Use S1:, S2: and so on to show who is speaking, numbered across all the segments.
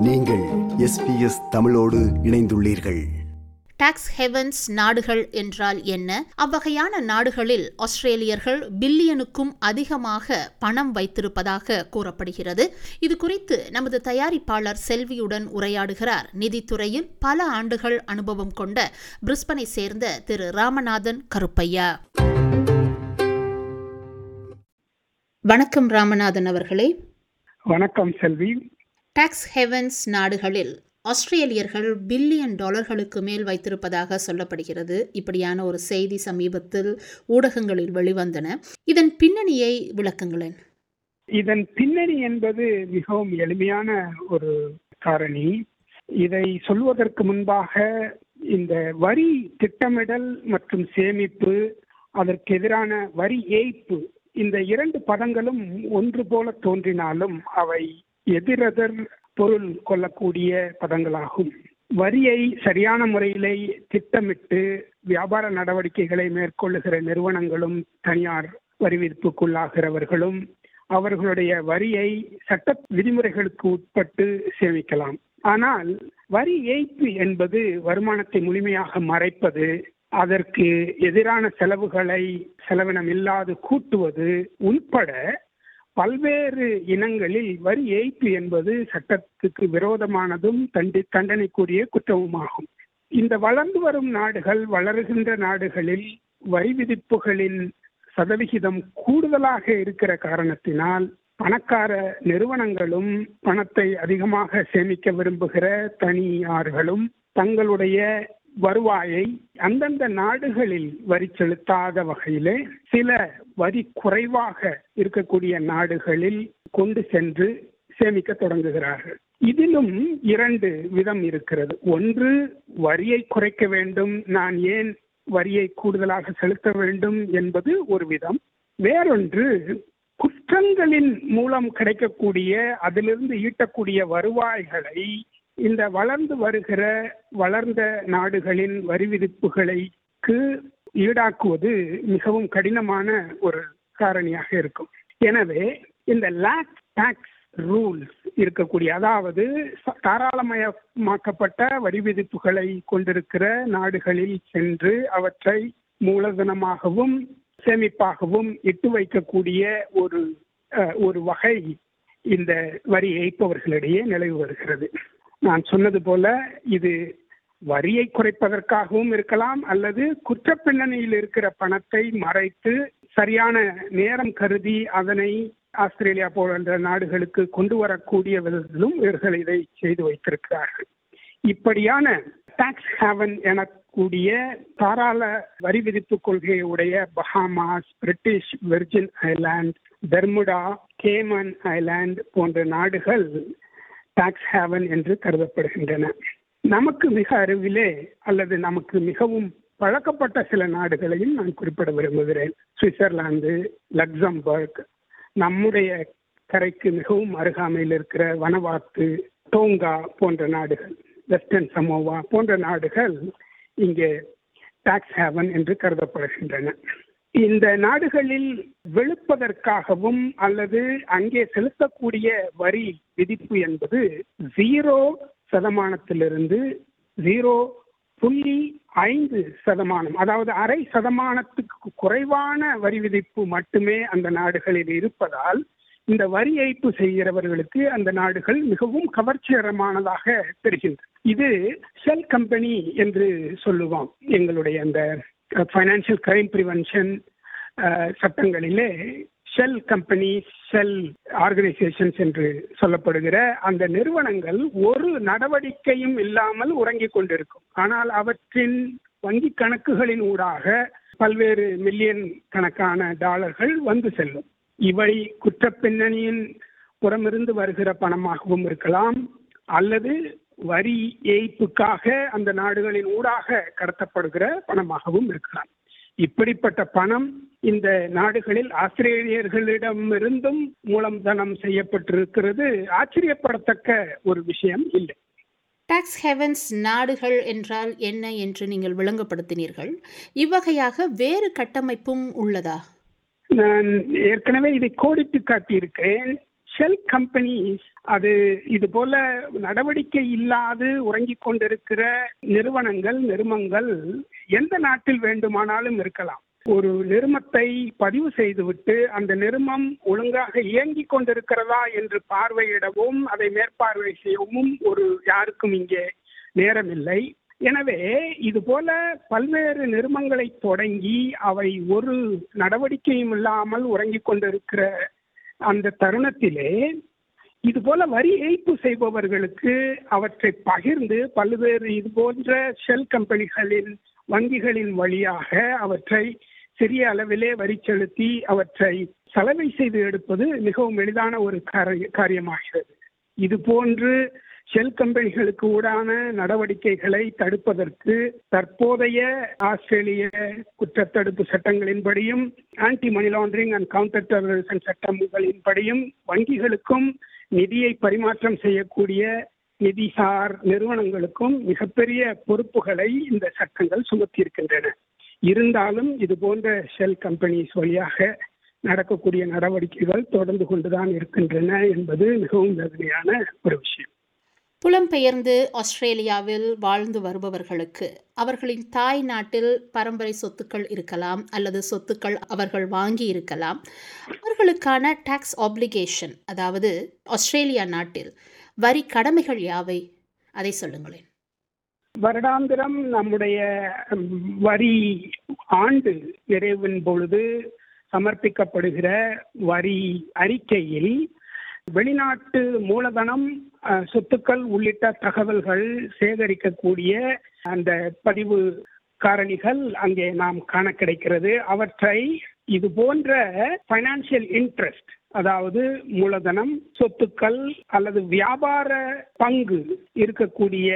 S1: நீங்கள் எஸ்பிஎஸ் தமிழோடு இணைந்துள்ளீர்கள்.
S2: டாக்ஸ் ஹெவன்ஸ் நாடுகள் என்றால் என்ன? அவ்வகையான நாடுகளில் ஆஸ்திரேலியர்கள் பில்லியனுக்கும் அதிகமாக பணம் வைத்திருப்பதாக கூறப்படுகிறது. இது குறித்து நமது தயாரிப்பாளர் செல்வியுடன் உரையாடுகிறார். நிதித்துறையில் பல ஆண்டுகள் அனுபவம் கொண்ட பிரிஸ்பனை சேர்ந்த திரு ராமநாதன் கருப்பையா. வணக்கம் ராமநாதன் அவர்களே.
S3: வணக்கம் செல்வி.
S2: டாக்ஸ் ஹெவன்ஸ் நாடுகளில் ஆஸ்திரேலியர்கள் பில்லியன் டாலர்களுக்கு மேல் வைத்திருப்பதாக சொல்லப்படுகிறது. இப்படியான ஒரு செய்தி சமீபத்தில் ஊடகங்களில் வெளிவந்தன. இதன் பின்னணியை விளக்குங்களேன்.
S3: இதன் பின்னணி என்பது மிகவும் எளிமையான ஒரு காரணி. இதை சொல்வதற்கு முன்பாக இந்த வரி திட்டமிடல் மற்றும் சேமிப்பு அதற்கு எதிரான வரி ஏய்ப்பு இந்த இரண்டு பதங்களும் ஒன்று போல தோன்றினாலும் அவை எதிரதர் பொருள் கொள்ளக்கூடிய பதங்களாகும். வரியை சரியான முறையிலே திட்டமிட்டு வியாபார நடவடிக்கைகளை மேற்கொள்ளுகிற நிறுவனங்களும் தனியார் வரி விதிப்புக்குள்ளாகிறவர்களும் அவர்களுடைய வரியை சட்ட விதிமுறைகளுக்கு உட்பட்டு சேமிக்கலாம். ஆனால் வரி ஏய்ப்பு என்பது வருமானத்தை முழுமையாக மறைப்பது அதற்கு எதிரான செலவுகளை செலவினம் இல்லாது கூட்டுவது உள்பட பல்வேறு இனங்களில் வரி ஏய்ப்பு என்பது சட்டத்துக்கு விரோதமானதும் தண்டி தண்டனைக்குரிய குற்றமுமாகும். இந்த வளர்ந்து வரும் நாடுகள் வளருகின்ற நாடுகளில் வரி விதிப்புகளின் சதவிகிதம் கூடுதலாக இருக்கிற காரணத்தினால் பணக்கார நிறுவனங்களும் பணத்தை அதிகமாக சேமிக்க விரும்புகிற தனியார்களும் தங்களுடைய வருவாயை அந்தந்த நாடுகளில் வரி செலுத்தாத வகையிலே சில வரி குறைவாக இருக்கக்கூடிய நாடுகளில் கொண்டு சென்று சேமிக்க தொடங்குகிறார்கள். இதிலும் இரண்டு விதம் இருக்கிறது. ஒன்று வரியை குறைக்க வேண்டும். நான் ஏன் வரியை கூடுதலாக செலுத்த வேண்டும் என்பது ஒரு விதம். வேறொன்று குற்றங்களின் மூலம் கிடைக்கக்கூடிய அதிலிருந்து ஈட்டக்கூடிய வருவாய்களை இந்த வளர்ந்து வருகிற வளர்ந்த நாடுகளின் வரி விதிப்புகளைக்கு ஈடாக்குவது மிகவும் கடினமான ஒரு காரணியாக இருக்கும். எனவே இந்த லேக் டாக்ஸ் ரூல்ஸ் இருக்கக்கூடிய அதாவது தாராளமயமாக்கப்பட்ட வரி விதிப்புகளை கொண்டிருக்கிற நாடுகளில் சென்று அவற்றை மூலதனமாகவும் சேமிப்பாகவும் இட்டு வைக்கக்கூடிய ஒரு ஒரு வகை இந்த வரி ஏய்ப்பவர்களிடையே நிலவு வருகிறது. நான் சொன்னது போல இது வரியை குறைப்பதற்காகவும் இருக்கலாம் அல்லது குற்றப்பின்னணியில் இருக்கிற பணத்தை மறைத்து சரியான நேரம் கருதி அதனை ஆஸ்திரேலியா போன்ற நாடுகளுக்கு கொண்டு வரக்கூடிய விதத்திலும் இவர்கள் இதை செய்து வைத்திருக்கிறார்கள். இப்படியான டாக்ஸ் ஹேவன் எனக்கூடிய தாராள வரி விதிப்பு கொள்கையுடைய Bahamas British Virgin Island Bermuda Cayman Island போன்ற நாடுகள் டாக்ஸ் ஹேவன் என்று கருதப்படுகின்றன. நமக்கு மிக அருகிலே அல்லது நமக்கு மிகவும் பழக்கப்பட்ட சில நாடுகளையும் நான் குறிப்பிட விரும்புகிறேன். சுவிட்சர்லாந்து லக்சம்பர்க் நம்முடைய கரைக்கு மிகவும் அருகாமையில் இருக்கிற வனவாத்து டோங்கா போன்ற நாடுகள் வெஸ்டர்ன் சமோவா போன்ற நாடுகள் இங்கே டாக்ஸ் ஹேவன் என்று கருதப்படுகின்றன. இந்த நாடுகளில் வெளுப்பதற்காகவும் அல்லது அங்கே செலுத்தக்கூடிய வரி விதிப்பு என்பது ஜீரோ சதமானத்திலிருந்து ஜீரோ புள்ளி ஐந்து சதமானம் அதாவது அரை சதமானத்துக்கு குறைவான வரி விதிப்பு மட்டுமே அந்த நாடுகளில் இருப்பதால் இந்த வரி ஏய்ப்பு செய்கிறவர்களுக்கு அந்த நாடுகள் மிகவும் கவர்ச்சிகரமானதாக தெரிகின்றது. இது ஷெல் கம்பெனி என்று சொல்லுவோம் எங்களுடைய அந்த ஃபைனான்சியல் கிரைம் ப்ரிவென்ஷன் சட்டங்களிலே ஷெல் கம்பெனி ஷெல் ஆர்கனைசேஷன்ஸ் என்று சொல்லப்படுகிற அந்த நிறுவனங்கள் ஒரு நடவடிக்கையும் இல்லாமல் உறங்கிக் கொண்டிருக்கும். ஆனால் அவற்றின் வங்கி கணக்குகளின் ஊடாக பல்வேறு மில்லியன் கணக்கான டாலர்கள் வந்து செல்லும். இவை குற்ற பின்னணியின் புறமிருந்து வருகிற பணமாகவும் இருக்கலாம் அல்லது வரி ஏய்ப்புக்காக அந்த நாடுகளின் ஊடாக கடத்தப்படுகிற பணமாகவும் இருக்கலாம். இப்படிப்பட்ட பணம் இந்த நாடுகளில் ஆஸ்திரேலியர்களிடமிருந்தும் மூலம்தனம் செய்யப்பட்டிருக்கிறது. ஆச்சரியப்படத்தக்க ஒரு விஷயம் இல்லை.
S2: டாக்ஸ் ஹெவன்ஸ் நாடுகள் என்றால் என்ன என்று நீங்கள் விளங்கப்படுத்தினீர்கள். இவ்வகையாக வேறு கட்டமைப்பும் உள்ளதா?
S3: நான் ஏற்கனவே இதை கோடிட்டு காட்டியிருக்கிறேன். ஷெல் கம்பெனிஸ் அது இது போல நடவடிக்கை இல்லாது உறங்கிக் கொண்டிருக்கிற நிறுவனங்கள் நிறுமங்கள் எந்த நாட்டில் வேண்டுமானாலும் இருக்கலாம். ஒரு நிறுமத்தை பதிவு செய்துவிட்டு அந்த நிறுமம் ஒழுங்காக இயங்கிக் கொண்டிருக்கிறதா என்று பார்வையிடவும் அதை மேற்பார்வை செய்யவும் ஒரு யாருக்கும் இங்கே நேரமில்லை. எனவே இது போல பல்வேறு நிறுமங்களை தொடங்கி அவை ஒரு நடவடிக்கையும் இல்லாமல் உறங்கிக் கொண்டிருக்கிற அந்த தருணத்திலே இது போல வரி ஏய்ப்பு செய்பவர்களுக்கு அவற்றை பகிர்ந்து பல்வேறு இது போன்ற ஷெல் கம்பெனிகளின் வங்கிகளின் வழியாக அவற்றை சிறிய அளவிலே வரி செலுத்தி அவற்றை சலவை செய்து எடுப்பது மிகவும் எளிதான ஒரு காரியமாகிறது. இது போன்று ஷெல் கம்பெனிகளுக்கு ஊடான நடவடிக்கைகளை தடுப்பதற்கு தற்போதைய ஆஸ்திரேலிய குற்றத்தடுப்பு சட்டங்களின்படியும் anti money laundering and counter terrorism சட்டங்களின்படியும் வங்கிகளுக்கும் நிதியை பரிமாற்றம் செய்யக்கூடிய நிதிசார் நிறுவனங்களுக்கும் மிகப்பெரிய பொறுப்புகளை இந்த சட்டங்கள் சுமத்தியிருக்கின்றன. இருந்தாலும் இது போன்ற ஷெல் கம்பெனிஸ் வழியாக நடக்கக்கூடிய நடவடிக்கைகள் தொடர்ந்து கொண்டுதான் இருக்கின்றன என்பது மிகவும் வேதனையான ஒரு விஷயம்.
S2: புலம்பெயர்ந்து ஆஸ்திரேலியாவில் வாழ்ந்து வருபவர்களுக்கு அவர்களின் தாய் நாட்டில் பரம்பரை சொத்துக்கள் இருக்கலாம் அல்லது சொத்துக்கள் அவர்கள் வாங்கி இருக்கலாம். அவர்களுக்கான டாக்ஸ் ஆப்ளிகேஷன் அதாவது ஆஸ்திரேலியா நாட்டில் வரி கடமைகள் யாவை? அதை சொல்லுங்களேன்.
S3: வருடாந்திரம் நம்முடைய வரி ஆண்டு நிறைவின் பொழுது சமர்ப்பிக்கப்படுகிற வரி அறிக்கையில் வெளிநாட்டு மூலதனம் சொத்துக்கள் உள்ளிட்ட தகவல்கள் சேகரிக்கக்கூடிய அந்த பதிவு காரணிகள் அங்கே நாம் காண கிடைக்கிறது. அவற்றை இது போன்ற பைனான்சியல் இன்ட்ரெஸ்ட் அதாவது மூலதனம் சொத்துக்கள் அல்லது வியாபார பங்கு இருக்கக்கூடிய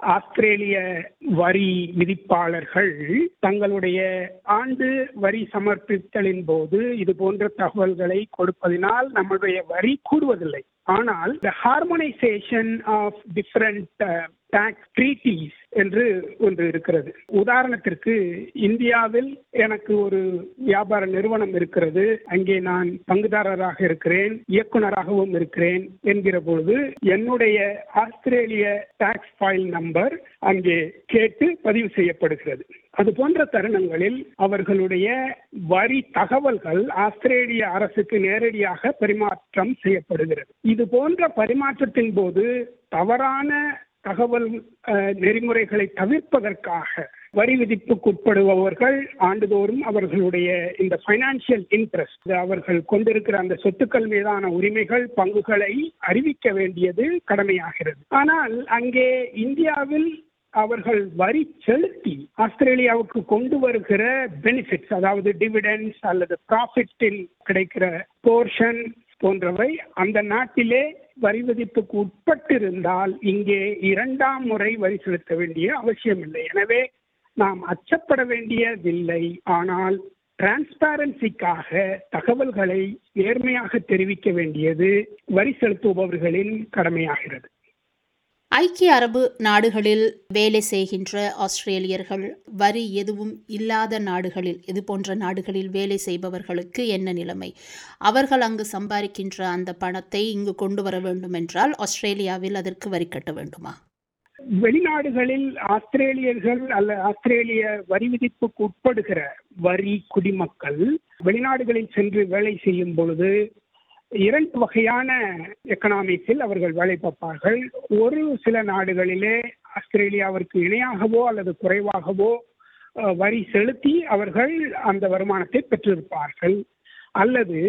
S3: ஆஸ்திரேலிய வரி விதிப்பாளர்கள் தங்களுடைய ஆண்டு வரி சமர்ப்பித்தலின் போது இது போன்ற தகவல்களை கொடுப்பதினால் நம்முடைய வரி கூடுவதில்லை. ஆனால் the harmonisation of different tax treaties என்று ஒன்று இருக்கிறது. உதாரணத்திற்கு இந்தியாவில் எனக்கு ஒரு வியாபார நிறுவனம் இருக்கிறது. அங்கே நான் பங்குதாரராக இருக்கிறேன் இயக்குனராகவும் இருக்கிறேன் என்கிற பொழுது என்னுடைய ஆஸ்திரேலிய டாக்ஸ் ஃபைல் நம்பர் அங்கே கேட்டு பதிவு செய்யப்படுகிறது. அது போன்ற தருணங்களில் அவர்களுடைய வரி தகவல்கள் ஆஸ்திரேலிய அரசுக்கு நேரடியாக பரிமாற்றம் செய்யப்படுகிறது. இது போன்ற பரிமாற்றத்தின் போது தவறான தகவல் நெறிமுறைகளை தவிர்ப்பதற்காக வரி விதிப்புக்கு உட்படுபவர்கள் ஆண்டுதோறும் அவர்களுடைய இந்த பைனான்சியல் இன்ட்ரெஸ்ட் அவர்கள் கொண்டிருக்கிற அந்த சொத்துக்கள் மீதான உரிமைகள் பங்குகளை அறிவிக்க வேண்டியது கடமையாகிறது. ஆனால் அங்கே இந்தியாவில் அவர்கள் வரி செலுத்தி ஆஸ்திரேலியாவுக்கு கொண்டு வருகிற பெனிஃபிட்ஸ் அதாவது டிவிடெண்ட்ஸ் அல்லது ப்ராஃபிட்டில் கிடைக்கிற போர்ஷன் போன்றவை அந்த நாட்டிலே வரி விதிப்புக்கு உட்பட்டிருந்தால் இங்கே இரண்டாம் முறை வரி செலுத்த வேண்டிய அவசியமில்லை. எனவே நாம் அச்சப்பட வேண்டியதில்லை. ஆனால் டிரான்ஸ்பாரன்சிக்காக தகவல்களை நேர்மையாக தெரிவிக்க வேண்டியது வரி செலுத்துபவர்களின் கடமையாகிறது.
S2: ஐக்கிய அரபு நாடுகளில் வேலை செய்கின்ற ஆஸ்திரேலியர்கள் வரி எதுவும் இல்லாத நாடுகளில் இது போன்ற நாடுகளில் வேலை செய்பவர்களுக்கு என்ன நிலைமை? அவர்கள் அங்கு சம்பாதிக்கின்ற அந்த பணத்தை இங்கு கொண்டு வர வேண்டும் என்றால் ஆஸ்திரேலியாவில் அதற்கு வரி கட்ட வேண்டுமா?
S3: வெளிநாடுகளில் ஆஸ்திரேலியர்கள் அல்ல ஆஸ்திரேலிய வரி விதிப்புக்கு உட்படுகிற வரி குடிமக்கள் வெளிநாடுகளில் சென்று வேலை செய்யும் பொழுது இரண்டு வகையான எக்கனாமிக்ஸில் அவர்கள் வேலை பார்ப்பார்கள். ஒரு சில நாடுகளிலே ஆஸ்திரேலியாவிற்கு இணையாகவோ அல்லது குறைவாகவோ வரி செலுத்தி அவர்கள் அந்த வருமானத்தை பெற்றிருப்பார்கள். அல்லது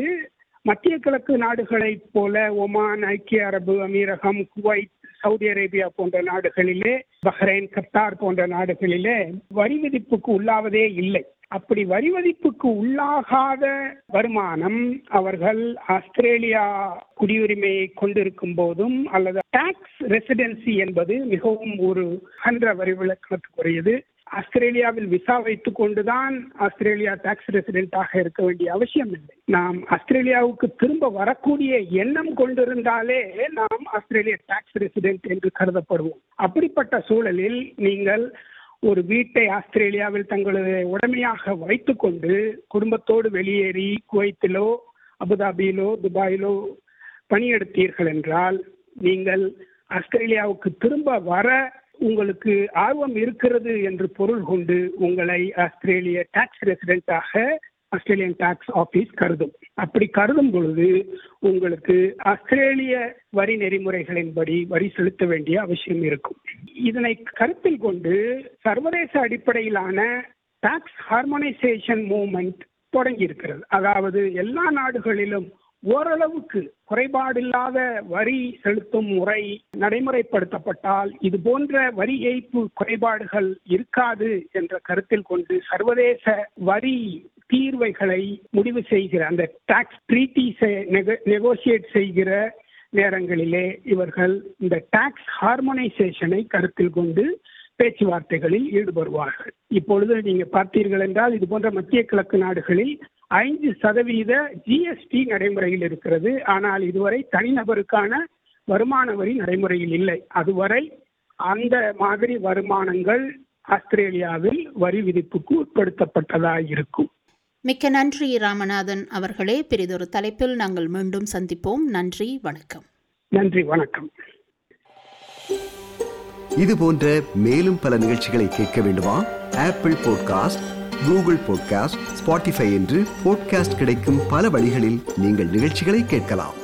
S3: மத்திய கிழக்கு நாடுகளைப் போல ஒமான் ஐக்கிய அரபு அமீரகம் குவைத் சவுதி அரேபியா போன்ற நாடுகளிலே பஹ்ரைன் கத்தார் போன்ற நாடுகளிலே வரி விதிப்புக்கு உள்ளாவதே இல்லை. அப்படி வரிவதிப்புக்கு உள்ளாகாத வருமானம் அவர்கள் ஆஸ்திரேலியா குடியுரிமையை கொண்டிருக்கும் போதும் அல்லது டாக்ஸ் ரெசிடென்சி என்பது மிகவும் ஒரு அகன்ற வரிவிலக்கணத்துக்குரியது ஆஸ்திரேலியாவில் விசா வைத்துக் கொண்டுதான் ஆஸ்திரேலியா டாக்ஸ் ரெசிடென்டாக இருக்க வேண்டிய அவசியம் இல்லை. நாம் ஆஸ்திரேலியாவுக்கு திரும்ப வரக்கூடிய எண்ணம் கொண்டிருந்தாலே நாம் ஆஸ்திரேலியா டாக்ஸ் ரெசிடென்ட் என்று கருதப்படுவோம். அப்படிப்பட்ட சூழலில் நீங்கள் ஒரு வீட்டை ஆஸ்திரேலியாவில் தங்களது உடமையாக வைத்துக்கொண்டு குடும்பத்தோடு வெளியேறி குவைத்திலோ அபுதாபியிலோ துபாயிலோ பணியெடுத்தீர்கள் என்றால் நீங்கள் ஆஸ்திரேலியாவுக்கு திரும்ப வர உங்களுக்கு ஆர்வம் இருக்கிறது என்று பொருள் கொண்டு உங்களை ஆஸ்திரேலிய டாக்ஸ் ரெசிடென்டாக ஆஸ்திரேலியன் டாக்ஸ் ஆபீஸ் கருதும். அப்படி கருதும் பொழுது உங்களுக்கு ஆஸ்திரேலிய வரி நெறிமுறைகளின்படி வரி செலுத்த வேண்டிய அவசியம் இருக்கும். இதனை கருத்தில் கொண்டு சர்வதேச அடிப்படையிலான டாக்ஸ் ஹார்மோனைசேஷன் மூவ்மெண்ட் தொடங்கி இருக்கிறது அதாவது எல்லா நாடுகளிலும் ஓரளவுக்கு குறைபாடில்லாத வரி செலுத்தும் முறை நடைமுறைப்படுத்தப்பட்டால் இது போன்ற வரி ஏய்ப்பு குறைபாடுகள் இருக்காது என்ற கருத்தில் கொண்டு சர்வதேச வரி தீர்வைகளை முடிவு செய்கிற அந்த டாக்ஸ் ட்ரீட்டிஸை நெகோசியேட் செய்கிற நேரங்களிலே இவர்கள் இந்த டாக்ஸ் ஹார்மோனைசேஷனை கருத்தில் கொண்டு பேச்சுவார்த்தைகளில் ஈடுபடுவார்கள். இப்பொழுது நீங்க பார்த்தீர்கள் என்றால் இது போன்ற மத்திய கிழக்கு நாடுகளில் ஐந்து சதவீத ஜிஎஸ்டி நடைமுறையில் இருக்கிறது. ஆனால் இதுவரை தனிநபருக்கான வருமான வரி நடைமுறையில் இல்லை. அதுவரை அந்த மாதிரி வருமானங்கள் ஆஸ்திரேலியாவில் வரி விதிப்புக்கு உட்படுத்தப்பட்டதாக இருக்கும்
S2: மிக்க நன்றி ராமநாதன் அவர்களே. பெரிதொரு தலைப்பில் நாங்கள் மீண்டும் சந்திப்போம். நன்றி வணக்கம்.
S3: நன்றி வணக்கம்.
S1: இது போன்ற மேலும் பல நிகழ்ச்சிகளை கேட்க வேண்டுமா? Apple podcast Google podcast Spotify என்று பாட்காஸ்ட் கிடைக்கும் பல வழிகளில் நீங்கள் நிகழ்ச்சிகளை கேட்கலாம்.